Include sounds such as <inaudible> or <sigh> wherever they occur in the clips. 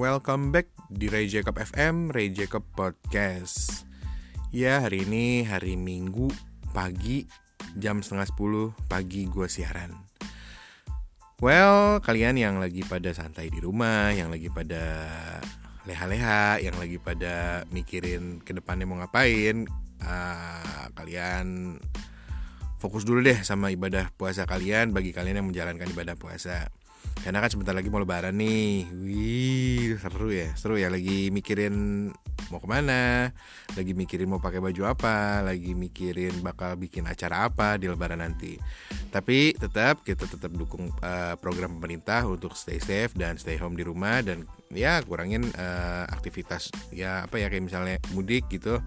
welcome back di Ray Jacob FM, Ray Jacob Podcast. Ya hari ini hari Minggu pagi jam setengah 10 pagi gue siaran. Well, kalian yang lagi pada santai di rumah, yang lagi pada leha-leha, yang lagi pada mikirin ke depannya mau ngapain uh, Kalian fokus dulu deh sama ibadah puasa kalian bagi kalian yang menjalankan ibadah puasa karena kan sebentar lagi mau lebaran nih. Wih seru ya Seru ya. Lagi mikirin mau ke mana Lagi mikirin mau pakai baju apa Lagi mikirin bakal bikin acara apa di lebaran nanti. Tapi tetap kita tetap dukung uh, program pemerintah Untuk stay safe dan stay home di rumah Dan ya kurangin uh, aktivitas. Ya apa ya kayak misalnya mudik gitu.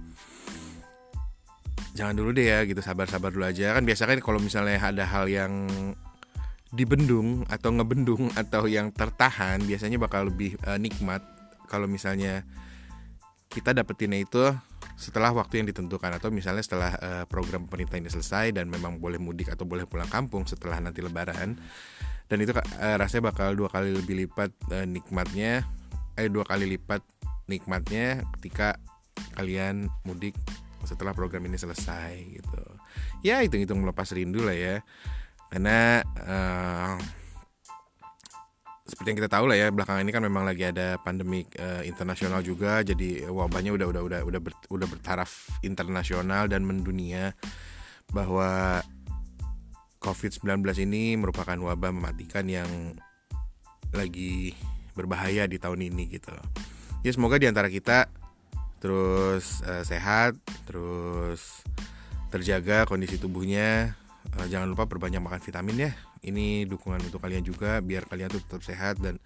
Jangan dulu deh ya gitu sabar-sabar dulu aja. Kan biasa kan kalau misalnya ada hal yang dibendung atau ngebendung <laughs> atau yang tertahan biasanya bakal lebih uh, nikmat kalau misalnya kita dapetinnya itu setelah waktu yang ditentukan atau misalnya setelah uh, program pemerintah ini selesai dan memang boleh mudik atau boleh pulang kampung setelah nanti lebaran. Dan itu uh, rasanya bakal dua kali lebih lipat uh, nikmatnya eh dua kali lipat nikmatnya ketika kalian mudik setelah program ini selesai gitu. Ya hitung-hitung melepas rindu lah ya karena uh, seperti yang kita tahu lah ya belakangan ini kan memang lagi ada pandemi uh, internasional juga jadi wabahnya udah udah udah udah ber, udah bertaraf internasional dan mendunia bahwa COVID-19 ini merupakan wabah mematikan yang lagi berbahaya di tahun ini gitu. Ya semoga di antara kita terus uh, sehat, terus terjaga kondisi tubuhnya uh, jangan lupa perbanyak makan vitamin ya. Ini dukungan untuk kalian juga biar kalian tuh tetap sehat dan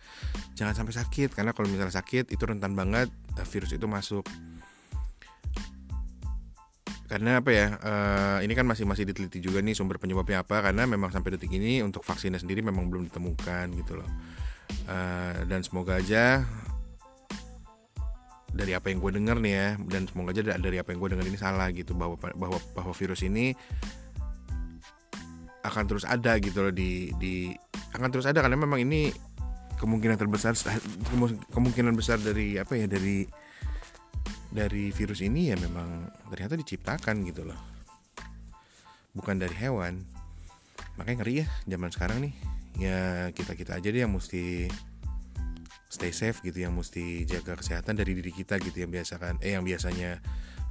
jangan sampai sakit. Karena kalau misalnya sakit itu rentan banget uh, virus itu masuk. Karena apa ya? Uh, ini kan masih masih diteliti juga nih sumber penyebabnya apa. Karena memang sampai detik ini untuk vaksinnya sendiri memang belum ditemukan gitu loh. Dan semoga aja dari apa yang gue dengar nih ya dan semoga aja dari apa yang gue dengar ini salah gitu bahwa bahwa bahwa virus ini akan terus ada gitu loh di di akan terus ada karena memang ini kemungkinan terbesar kemungkinan besar dari apa ya dari dari virus ini ya memang ternyata diciptakan gitu loh. Bukan dari hewan. Makanya ngeri ya zaman sekarang nih. Ya kita kita aja deh yang mesti stay safe gitu yang mesti jaga kesehatan dari diri kita gitu yang biasa kan eh yang biasanya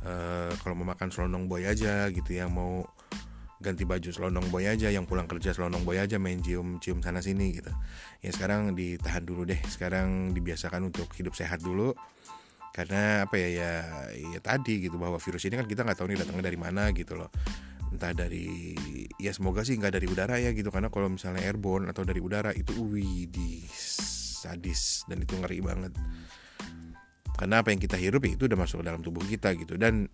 uh, kalau mau makan selonong boy aja gitu yang mau ganti baju selonong boy aja yang pulang kerja selonong boy aja main cium cium sana sini gitu. Ya sekarang ditahan dulu deh sekarang dibiasakan untuk hidup sehat dulu. Karena apa ya ya ya tadi gitu bahwa virus ini kan kita nggak tahu nih datangnya dari mana gitu loh. Entah dari ya semoga sih nggak dari udara ya gitu karena kalau misalnya airborne atau dari udara itu wih di sadis dan itu ngeri banget. Karena apa yang kita hirup ya itu udah masuk dalam tubuh kita gitu dan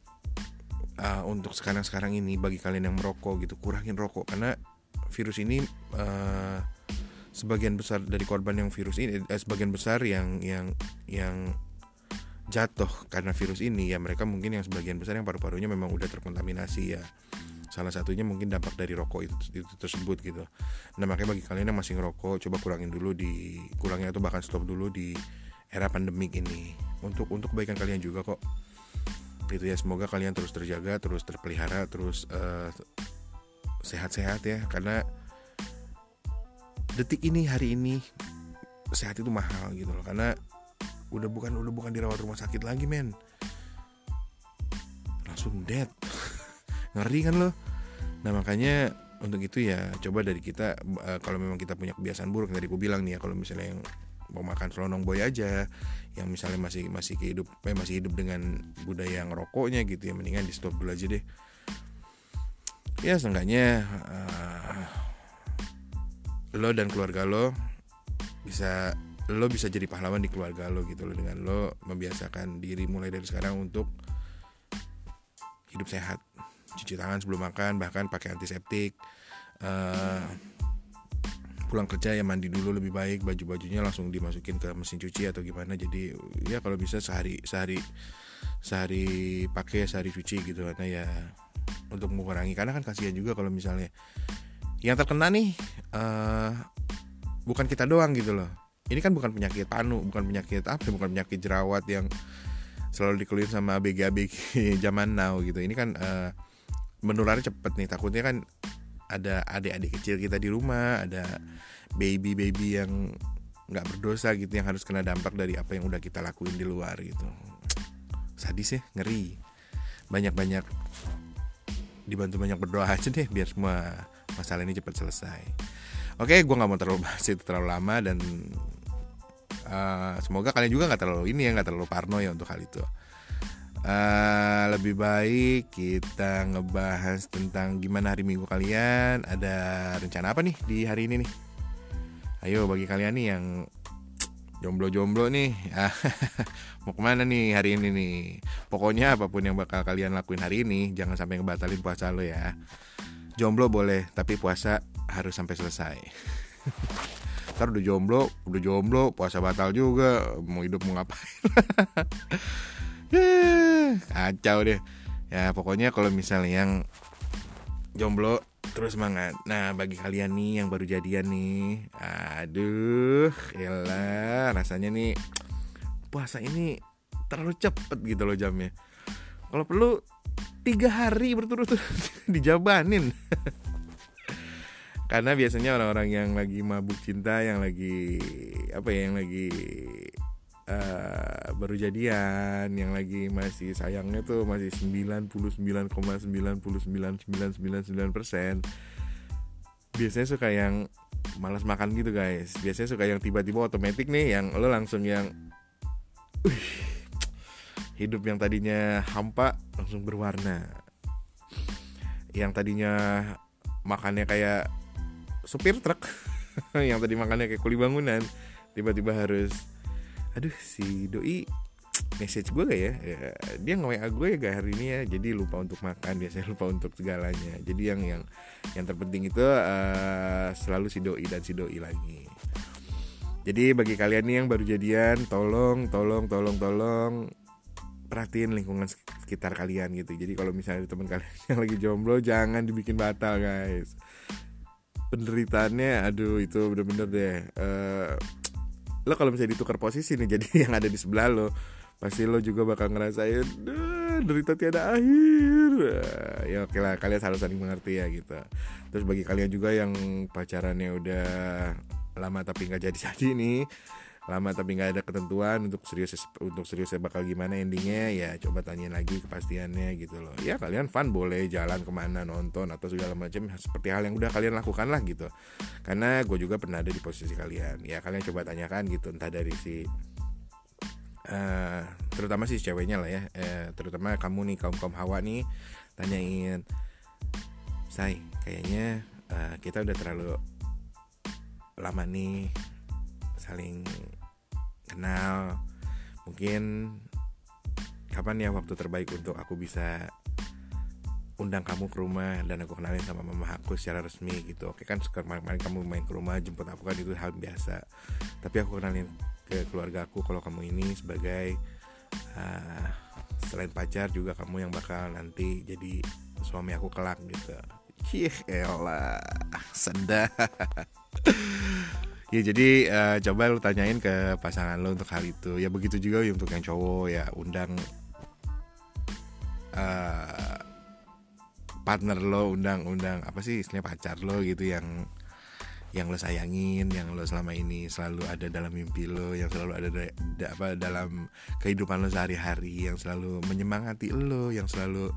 uh, untuk sekarang-sekarang ini bagi kalian yang merokok gitu kurangin rokok. Karena virus ini uh, sebagian besar dari korban yang virus ini eh, sebagian besar yang yang yang jatuh karena virus ini ya mereka mungkin yang sebagian besar yang paru-parunya memang udah terkontaminasi ya. Salah satunya mungkin dampak dari rokok itu, itu tersebut gitu. Nah makanya bagi kalian yang masih ngerokok coba kurangin dulu di kurangin atau bahkan stop dulu di era pandemik ini. Untuk untuk kebaikan kalian juga kok gitu ya. Semoga kalian terus terjaga terus terpelihara terus eh, sehat-sehat ya. Karena detik ini hari ini sehat itu mahal gitu loh. Karena udah bukan udah bukan dirawat rumah sakit lagi men. Langsung dead. <laughs> Ngeri kan lo? Nah makanya untuk itu ya coba dari kita uh, kalau memang kita punya kebiasaan buruk dari gue bilang nih ya kalau misalnya yang mau makan selonong boy aja. Yang misalnya masih masih hidup eh, masih hidup dengan budaya ngerokoknya gitu ya mendingan di stop dulu aja deh. Ya seenggaknya uh, lo dan keluarga lo bisa lo bisa jadi pahlawan di keluarga lo gitu lo dengan lo membiasakan diri mulai dari sekarang untuk hidup sehat. Cuci tangan sebelum makan bahkan pakai antiseptik uh, pulang kerja ya mandi dulu lebih baik baju bajunya langsung dimasukin ke mesin cuci atau gimana. Jadi ya kalau bisa sehari sehari sehari pakai sehari cuci gitu karena ya untuk mengurangi. Karena kan kasihan juga kalau misalnya yang terkena nih uh, bukan kita doang gitu loh. Ini kan bukan penyakit panu bukan penyakit apa bukan penyakit jerawat yang selalu dikeluhin sama ABG-ABG <laughs> zaman now gitu. Ini kan uh, menularnya cepet nih. Takutnya kan ada adik-adik kecil kita di rumah ada baby-baby yang nggak berdosa gitu yang harus kena dampak dari apa yang udah kita lakuin di luar gitu. Sadis ya ngeri. Banyak-banyak dibantu banyak berdoa aja deh biar semua masalah ini cepat selesai. Oke gue nggak mau terlalu <laughs> bahas itu terlalu lama dan uh, semoga kalian juga nggak terlalu ini ya nggak terlalu parno ya untuk hal itu uh, lebih baik kita ngebahas tentang gimana hari minggu kalian. Ada rencana apa nih di hari ini nih? Ayo bagi kalian nih yang jomblo-jomblo nih. <laughs> Mau ke mana nih hari ini nih? Pokoknya apa pun yang bakal kalian lakuin hari ini jangan sampai ngebatalin puasa lo ya. Jomblo boleh tapi puasa harus sampai selesai. <laughs> Ntar udah jomblo udah jomblo puasa batal juga. Mau hidup mau ngapain <laughs> <laughs> kacau deh. Ya pokoknya kalau misalnya yang jomblo terus semangat. Nah bagi kalian nih yang baru jadian nih aduh elah rasanya nih puasa ini terlalu cepet gitu loh jamnya. Kalau perlu tiga hari berturut-turut <laughs> dijabanin. <laughs> Karena biasanya orang-orang yang lagi mabuk cinta yang lagi apa ya yang lagi uh, baru jadian yang lagi masih sayangnya tuh masih 99,999999 persen. Biasanya suka yang malas makan gitu guys. Biasanya suka yang tiba-tiba otomatis nih yang lo langsung yang uh, hidup yang tadinya hampa langsung berwarna. Yang tadinya makannya kayak supir truk <laughs> yang tadi makannya kayak kuli bangunan tiba-tiba harus aduh si doi message gue gak ya? ya dia nge WA gue ya gak hari ini ya jadi lupa untuk makan biasanya lupa untuk segalanya. Jadi yang yang yang terpenting itu uh, selalu si doi dan si doi lagi. Jadi bagi kalian nih yang baru jadian tolong tolong tolong tolong perhatiin lingkungan sekitar kalian gitu. Jadi kalau misalnya teman kalian <laughs> yang lagi jomblo jangan dibikin batal guys. Penderitaannya aduh itu bener-bener deh uh, lo kalau misalnya ditukar posisi nih <laughs> jadi yang ada di sebelah lo pasti lo juga bakal ngerasain derita tiada akhir. Ya oke lah kalian harus saling mengerti ya gitu. Terus bagi kalian juga yang pacarannya udah lama tapi nggak jadi jadi nih lama tapi nggak ada ketentuan untuk serius untuk seriusnya bakal gimana endingnya ya coba tanyain lagi kepastiannya gitu loh. Ya kalian fun boleh jalan ke mana nonton atau segala macam seperti hal yang udah kalian lakukan lah gitu. Karena gue juga pernah ada di posisi kalian. Ya kalian coba tanyakan gitu entah dari si uh, terutama si ceweknya lah ya. Uh, terutama kamu nih kaum kaum hawa nih tanyain say kayaknya uh, kita udah terlalu lama nih saling kenal. Mungkin kapan ya waktu terbaik untuk aku bisa undang kamu ke rumah dan aku kenalin sama mama aku secara resmi gitu. Oke kan kemarin kamu main ke rumah jemput aku kan itu hal biasa. Tapi aku kenalin ke keluarga aku kalau kamu ini sebagai uh, selain pacar juga kamu yang bakal nanti jadi suami aku kelak gitu. Cih elah sedap <laughs> Ya jadi uh, coba lu tanyain ke pasangan lo untuk hal itu. Ya begitu juga ya untuk yang cowok ya undang uh, partner lo, undang-undang apa sih istilahnya pacar lo gitu yang yang lo sayangin, yang lo selama ini selalu ada dalam mimpi lo, yang selalu ada da, da, apa dalam kehidupan lo sehari-hari, yang selalu menyemangati lo, yang selalu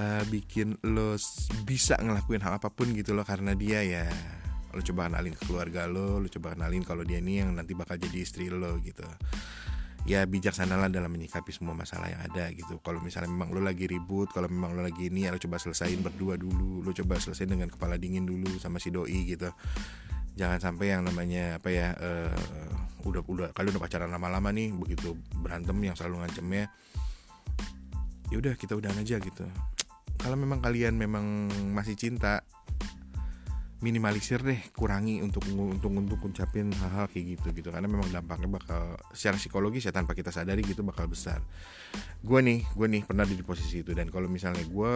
uh, bikin lo bisa ngelakuin hal apa pun gitu lo karena dia ya lo coba kenalin ke keluarga lo lo coba kenalin kalau dia ini yang nanti bakal jadi istri lo gitu. Ya bijaksanalah dalam menyikapi semua masalah yang ada gitu. Kalau misalnya memang lo lagi ribut kalau memang lo lagi ini ya lo coba selesain berdua dulu. Lo coba selesain dengan kepala dingin dulu sama si doi gitu. Jangan sampai yang namanya apa ya uh, udah udah kalian udah pacaran lama-lama nih begitu berantem yang selalu ngancemnya ya udah kita udahan aja gitu. Kalau memang kalian memang masih cinta minimalisir deh kurangi untuk untuk untuk ngucapin hal-hal kayak gitu gitu. Karena memang dampaknya bakal secara psikologis ya tanpa kita sadari gitu bakal besar. Gue nih gue nih pernah di posisi itu. Dan kalau misalnya gue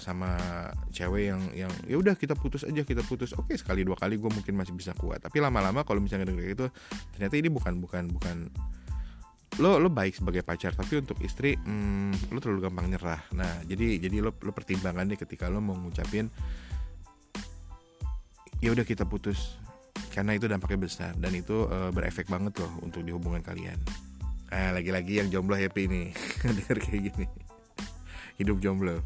sama cewek yang yang ya udah kita putus aja kita putus. Oke sekali dua kali gue mungkin masih bisa kuat. Tapi lama-lama kalau misalnya denger itu ternyata ini bukan bukan bukan lo lo baik sebagai pacar tapi untuk istri hmm, lo terlalu gampang nyerah. Nah jadi jadi lo lo pertimbangan deh ketika lo mau ngucapin ya udah kita putus karena itu dampaknya besar dan itu uh, berefek banget loh untuk di hubungan kalian. Ah, lagi-lagi yang jomblo happy nih <laughs> dengar kayak gini. Hidup jomblo.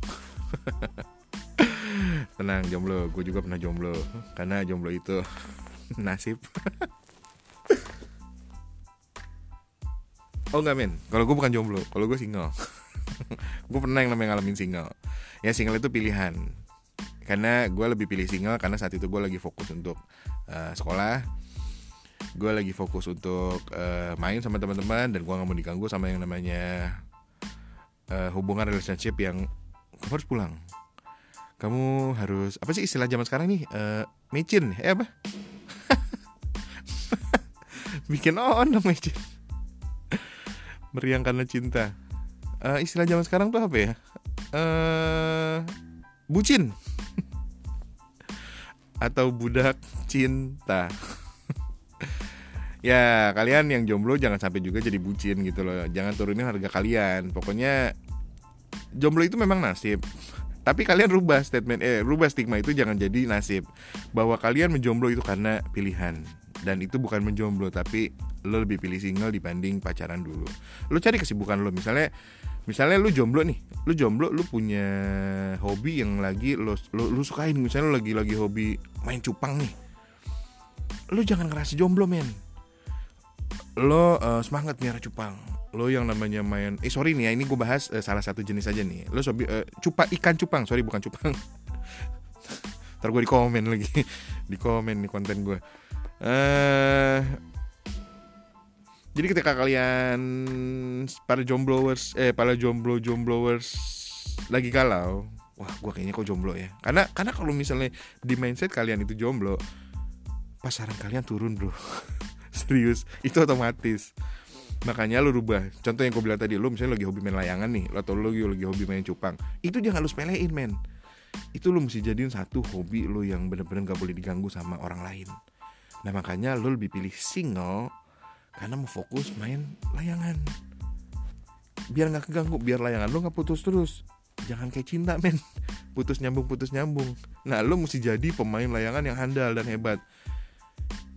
<laughs> Tenang jomblo, gue juga pernah jomblo karena jomblo itu <laughs> nasib. oh enggak men, kalau gue bukan jomblo, kalau gue single. gue pernah yang namanya ngalamin single. Ya single itu pilihan karena gue lebih pilih single karena saat itu gue lagi fokus untuk uh, sekolah. Gue lagi fokus untuk uh, main sama teman-teman dan gue nggak mau diganggu sama yang namanya uh, hubungan relationship yang kamu harus pulang. Kamu harus apa sih istilah zaman sekarang nih? Uh, mecin. Eh apa? <laughs> Bikin on oh, mecin. Meriang karena cinta. Uh, istilah zaman sekarang tuh apa ya? Uh, bucin atau budak cinta. Ya kalian yang jomblo jangan sampai juga jadi bucin gitu loh. Jangan turunin harga kalian. Pokoknya jomblo itu memang nasib. Tapi kalian rubah statement eh rubah stigma itu jangan jadi nasib. Bahwa kalian menjomblo itu karena pilihan dan itu bukan menjomblo tapi lo lebih pilih single dibanding pacaran dulu. Lo cari kesibukan lo misalnya misalnya lu jomblo nih. Lu jomblo lu punya hobi yang lagi lu, lu, lu sukain. Misalnya lu lagi lagi hobi main cupang nih. Lu jangan ngerasa jomblo men. Lo uh, semangat nih cupang. Lo yang namanya main eh sorry nih ya ini gue bahas uh, salah satu jenis aja nih. Lo sobi uh, cupa ikan cupang. Sorry bukan cupang. <laughs> Ntar gue di komen lagi. <laughs> Di komen nih konten gue uh, jadi ketika kalian para jomblowers eh para jomblo jomblowers lagi galau, wah gue kayaknya kok jomblo ya. Karena karena kalau misalnya di mindset kalian itu jomblo, pasaran kalian turun bro. <laughs> Serius, itu otomatis. Makanya lu rubah. Contoh yang gue bilang tadi, lu misalnya lagi hobi main layangan nih, atau lu lagi, lagi hobi main cupang. Itu jangan lu sepelein, men. Itu lu mesti jadiin satu hobi lu yang bener-bener gak boleh diganggu sama orang lain. Nah makanya lu lebih pilih single karena mau fokus main layangan. Biar nggak keganggu biar layangan lo nggak putus terus. Jangan kayak cinta <laughs> men. Putus nyambung putus nyambung. Nah lo mesti jadi pemain layangan yang handal dan hebat.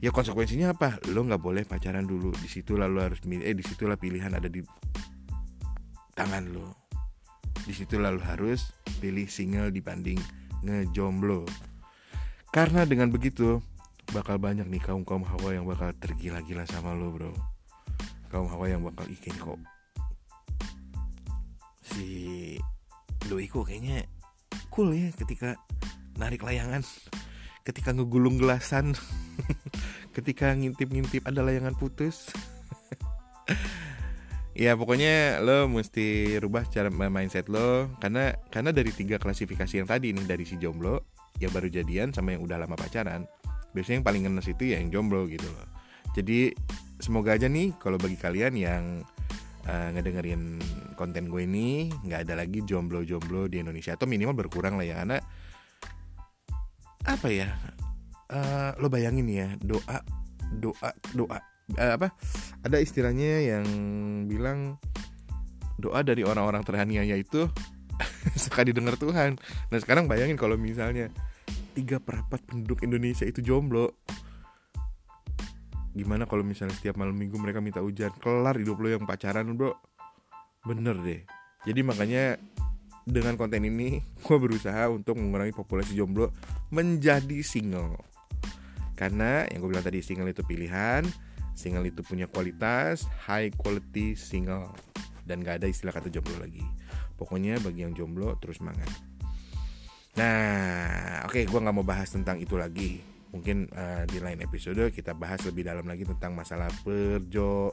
Ya konsekuensinya apa? Lo nggak boleh pacaran dulu. Di situ lalu harus eh di situlah pilihan ada di tangan lo di situ lalu harus pilih single dibanding ngejomblo. Karena dengan begitu bakal banyak nih kaum kaum hawa yang bakal tergila-gila sama lo bro. Kaum hawa yang bakal ikin kok. Si Doiko kayaknya cool ya ketika narik layangan <laughs> ketika ngegulung gelasan <laughs> ketika ngintip-ngintip ada layangan putus. <laughs> Ya pokoknya lo mesti rubah cara mindset lo karena karena dari tiga klasifikasi yang tadi nih dari si jomblo yang baru jadian sama yang udah lama pacaran biasanya yang paling ngenes itu ya yang jomblo gitu loh. Jadi semoga aja nih kalau bagi kalian yang uh, ngedengerin konten gue ini nggak ada lagi jomblo-jomblo di Indonesia. Atau minimal berkurang lah ya karena apa ya uh, lo bayangin ya doa doa doa uh, apa ada istilahnya yang bilang doa dari orang-orang teraniaya itu <laughs> suka didengar Tuhan. Nah sekarang bayangin kalau misalnya tiga perempat penduduk Indonesia itu jomblo. Gimana kalau misalnya setiap malam minggu mereka minta ujian? Kelar hidup lo yang pacaran bro. Bener deh. Jadi makanya dengan konten ini <laughs> gue berusaha untuk mengurangi populasi jomblo menjadi single. Karena yang gue bilang tadi single itu pilihan single itu punya kualitas high quality single. Dan gak ada istilah kata jomblo lagi. Pokoknya bagi yang jomblo terus semangat Nah, oke, okay, gue nggak mau bahas tentang itu lagi. Mungkin uh, di lain episode kita bahas lebih dalam lagi tentang masalah perjo.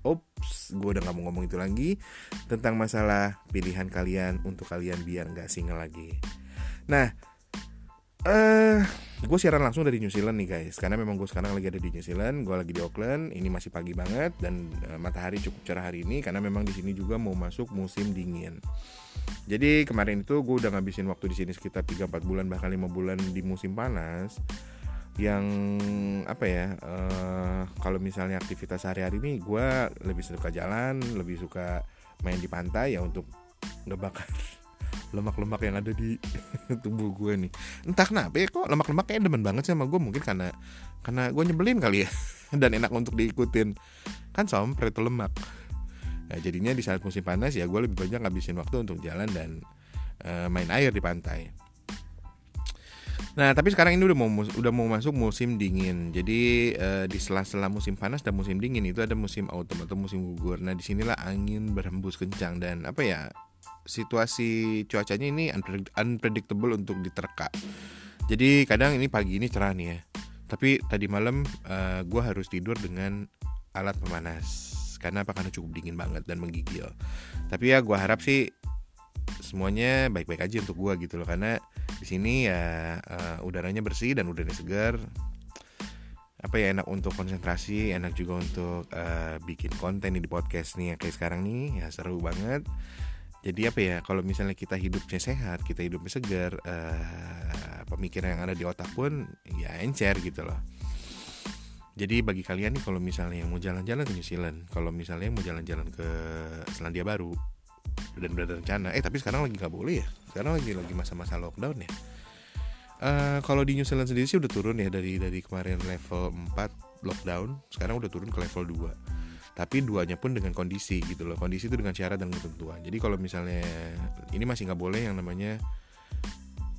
Ops, gue udah gak mau ngomong itu lagi tentang masalah pilihan kalian untuk kalian biar nggak single lagi. Nah, uh, gue siaran langsung dari New Zealand nih guys. Karena memang gue sekarang lagi ada di New Zealand gue lagi di Auckland. Ini masih pagi banget dan uh, matahari cukup cerah hari ini karena memang di sini juga mau masuk musim dingin. Jadi kemarin itu gue udah ngabisin waktu di sini sekitar 3-4 bulan bahkan 5 bulan di musim panas. Yang apa ya uh, kalau misalnya aktivitas sehari-hari ini gue lebih suka jalan lebih suka main di pantai ya untuk ngebakar lemak-lemak yang ada di <laughs> tubuh gue nih entah kenapa ya kok lemak-lemak kayak demen banget sama gue mungkin karena karena gue nyebelin kali ya <laughs> dan enak untuk diikutin kan sompret itu lemak nah, jadinya di saat musim panas ya gue lebih banyak ngabisin waktu untuk jalan dan uh, main air di pantai Nah, tapi sekarang ini udah mau udah mau masuk musim dingin. Jadi uh, di sela-sela musim panas dan musim dingin itu ada musim autumn atau musim gugur. Nah, di sinilah angin berhembus kencang dan apa ya? Situasi cuacanya ini unpredictable untuk diterka. Jadi kadang ini pagi ini cerah nih ya. Tapi tadi malam uh, eh, gue harus tidur dengan alat pemanas. Karena apa? Karena cukup dingin banget dan menggigil. Tapi ya gue harap sih semuanya baik-baik aja untuk gue gitu loh. Karena di sini ya uh, udaranya bersih dan udaranya segar. Apa ya enak untuk konsentrasi, enak juga untuk uh, bikin konten di podcast nih ya kayak sekarang nih ya seru banget jadi apa ya kalau misalnya kita hidupnya sehat kita hidupnya segar uh, pemikiran yang ada di otak pun ya encer gitu loh. Jadi bagi kalian nih kalau misalnya yang mau jalan-jalan ke New Zealand kalau misalnya yang mau jalan-jalan ke Selandia Baru dan berencana eh tapi sekarang lagi nggak boleh ya? Sekarang lagi lagi masa-masa lockdown ya? Uh, kalau di New Zealand sendiri sih udah turun ya dari dari kemarin level 4 lockdown sekarang udah turun ke level 2 tapi duanya pun dengan kondisi gitu loh. Kondisi itu dengan syarat dan ketentuan. Jadi kalau misalnya ini masih nggak boleh yang namanya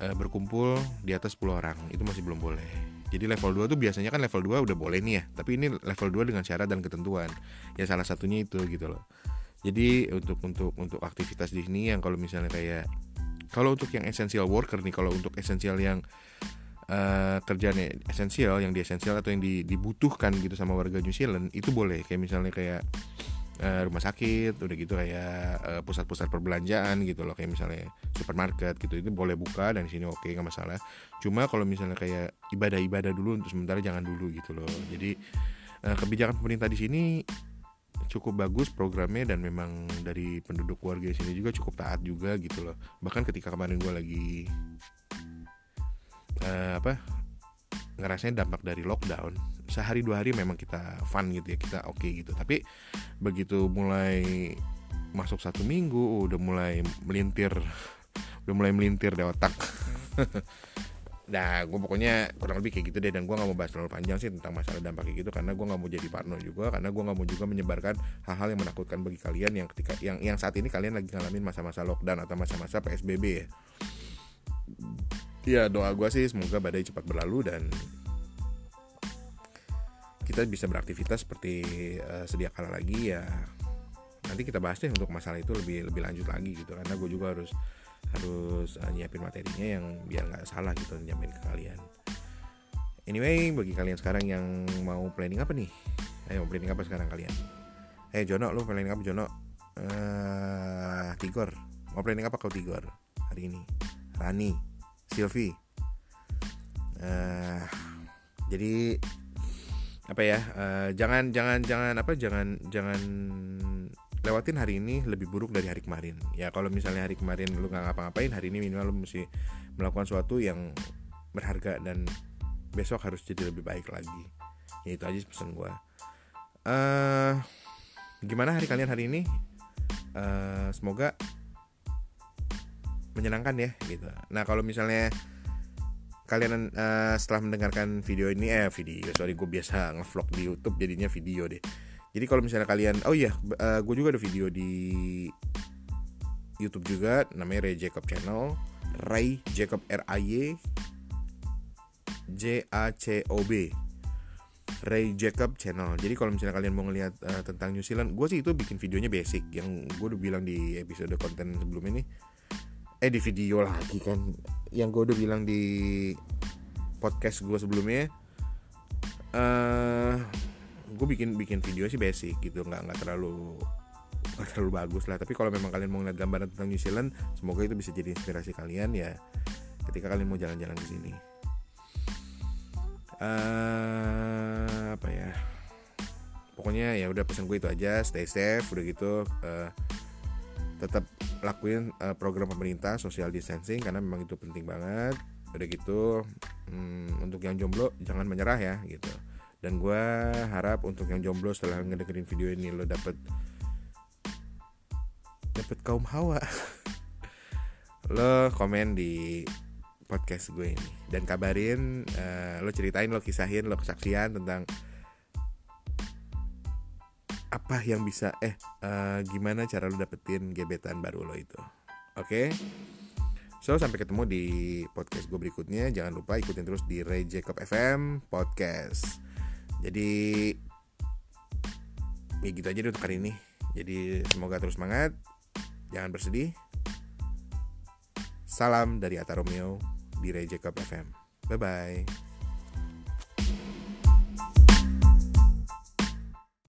uh, berkumpul di atas 10 orang itu masih belum boleh. Jadi level 2 tuh biasanya kan level 2 udah boleh nih ya. Tapi ini level 2 dengan syarat dan ketentuan. Ya salah satunya itu gitu loh. Jadi untuk untuk untuk aktivitas di sini yang kalau misalnya kayak kalau untuk yang essential worker nih kalau untuk essential yang uh, kerjaan esensial yang di esensial atau yang di, dibutuhkan gitu sama warga New Zealand itu boleh. Kayak misalnya kayak uh, rumah sakit udah gitu kayak uh, pusat-pusat perbelanjaan gitu loh. Kayak misalnya supermarket gitu itu boleh buka dan di sini oke okay, nggak masalah. Cuma kalau misalnya kayak ibadah-ibadah dulu untuk sementara jangan dulu gitu loh. Jadi uh, kebijakan pemerintah di sini cukup bagus programnya dan memang dari penduduk warga di sini juga cukup taat juga gitu loh. Bahkan ketika kemarin gue lagi uh, apa ngerasain dampak dari lockdown. Sehari dua hari memang kita fun gitu ya kita oke okay gitu. Tapi begitu mulai masuk satu minggu udah mulai melintir udah mulai melintir di otak. <laughs> Nah, gue pokoknya kurang lebih kayak gitu deh dan gue nggak mau bahas terlalu panjang sih tentang masalah dampak kayak gitu karena gue nggak mau jadi partner juga karena gue nggak mau juga menyebarkan hal-hal yang menakutkan bagi kalian yang ketika yang yang saat ini kalian lagi ngalamin masa-masa lockdown atau masa-masa PSBB ya ya doa gue sih semoga badai cepat berlalu dan kita bisa beraktivitas seperti uh, sedia kala lagi. Ya nanti kita bahas deh untuk masalah itu lebih lebih lanjut lagi gitu. Karena gue juga harus harus uh, nyiapin materinya yang biar nggak salah gitu nyiapin ke kalian. Anyway bagi kalian sekarang yang mau planning apa nih? Ayo mau planning apa sekarang kalian? Eh hey, Jono lu planning apa Jono? Uh, Tigor. Mau planning apa kau Tigor hari ini? Rani Silvi uh, jadi apa ya uh, jangan jangan jangan apa jangan jangan lewatin hari ini lebih buruk dari hari kemarin. Ya kalau misalnya hari kemarin lu nggak ngapa-ngapain hari ini minimal lu mesti melakukan sesuatu yang berharga dan besok harus jadi lebih baik lagi. Ya itu aja pesan gue uh, gimana hari kalian hari ini? Uh, semoga menyenangkan ya gitu. Nah kalau misalnya kalian uh, setelah mendengarkan video ini eh video sorry gue biasa ngevlog di YouTube jadinya video deh. Jadi kalau misalnya kalian oh iya uh, gue juga ada video di YouTube juga namanya Ray Jacob Channel Ray Jacob R A Y J A C O B Ray Jacob Channel. Jadi kalau misalnya kalian mau ngeliat uh, tentang New Zealand, gue sih itu bikin videonya basic yang gue udah bilang di episode konten sebelum ini eh di video lagi kan. Yang gue udah bilang di podcast gue sebelumnya. Uh, gue bikin bikin video sih basic gitu. Nggak nggak terlalu nggak terlalu bagus lah. Tapi kalau memang kalian mau ngeliat gambaran tentang New Zealand semoga itu bisa jadi inspirasi kalian ya ketika kalian mau jalan-jalan ke sini. Uh, apa ya? Pokoknya ya udah pesan gue itu aja. Stay safe udah gitu. Uh, tetap lakuin uh, program pemerintah social distancing karena memang itu penting banget. Udah gitu hmm, untuk yang jomblo jangan menyerah ya gitu. Dan gue harap untuk yang jomblo setelah ngedengerin video ini lo dapet dapet kaum hawa. <laughs> Lo komen di podcast gue ini. Dan kabarin uh, lo ceritain lo kisahin lo kesaksian tentang apa yang bisa eh uh, gimana cara lo dapetin gebetan baru lo itu? Oke? Okay? so sampai ketemu di podcast gue berikutnya. Jangan lupa ikutin terus di Ray Jacob FM podcast. Jadi ya gitu aja deh untuk hari ini. Jadi semoga terus semangat. Jangan bersedih. Salam dari Ata Romeo di Ray Jacob FM bye bye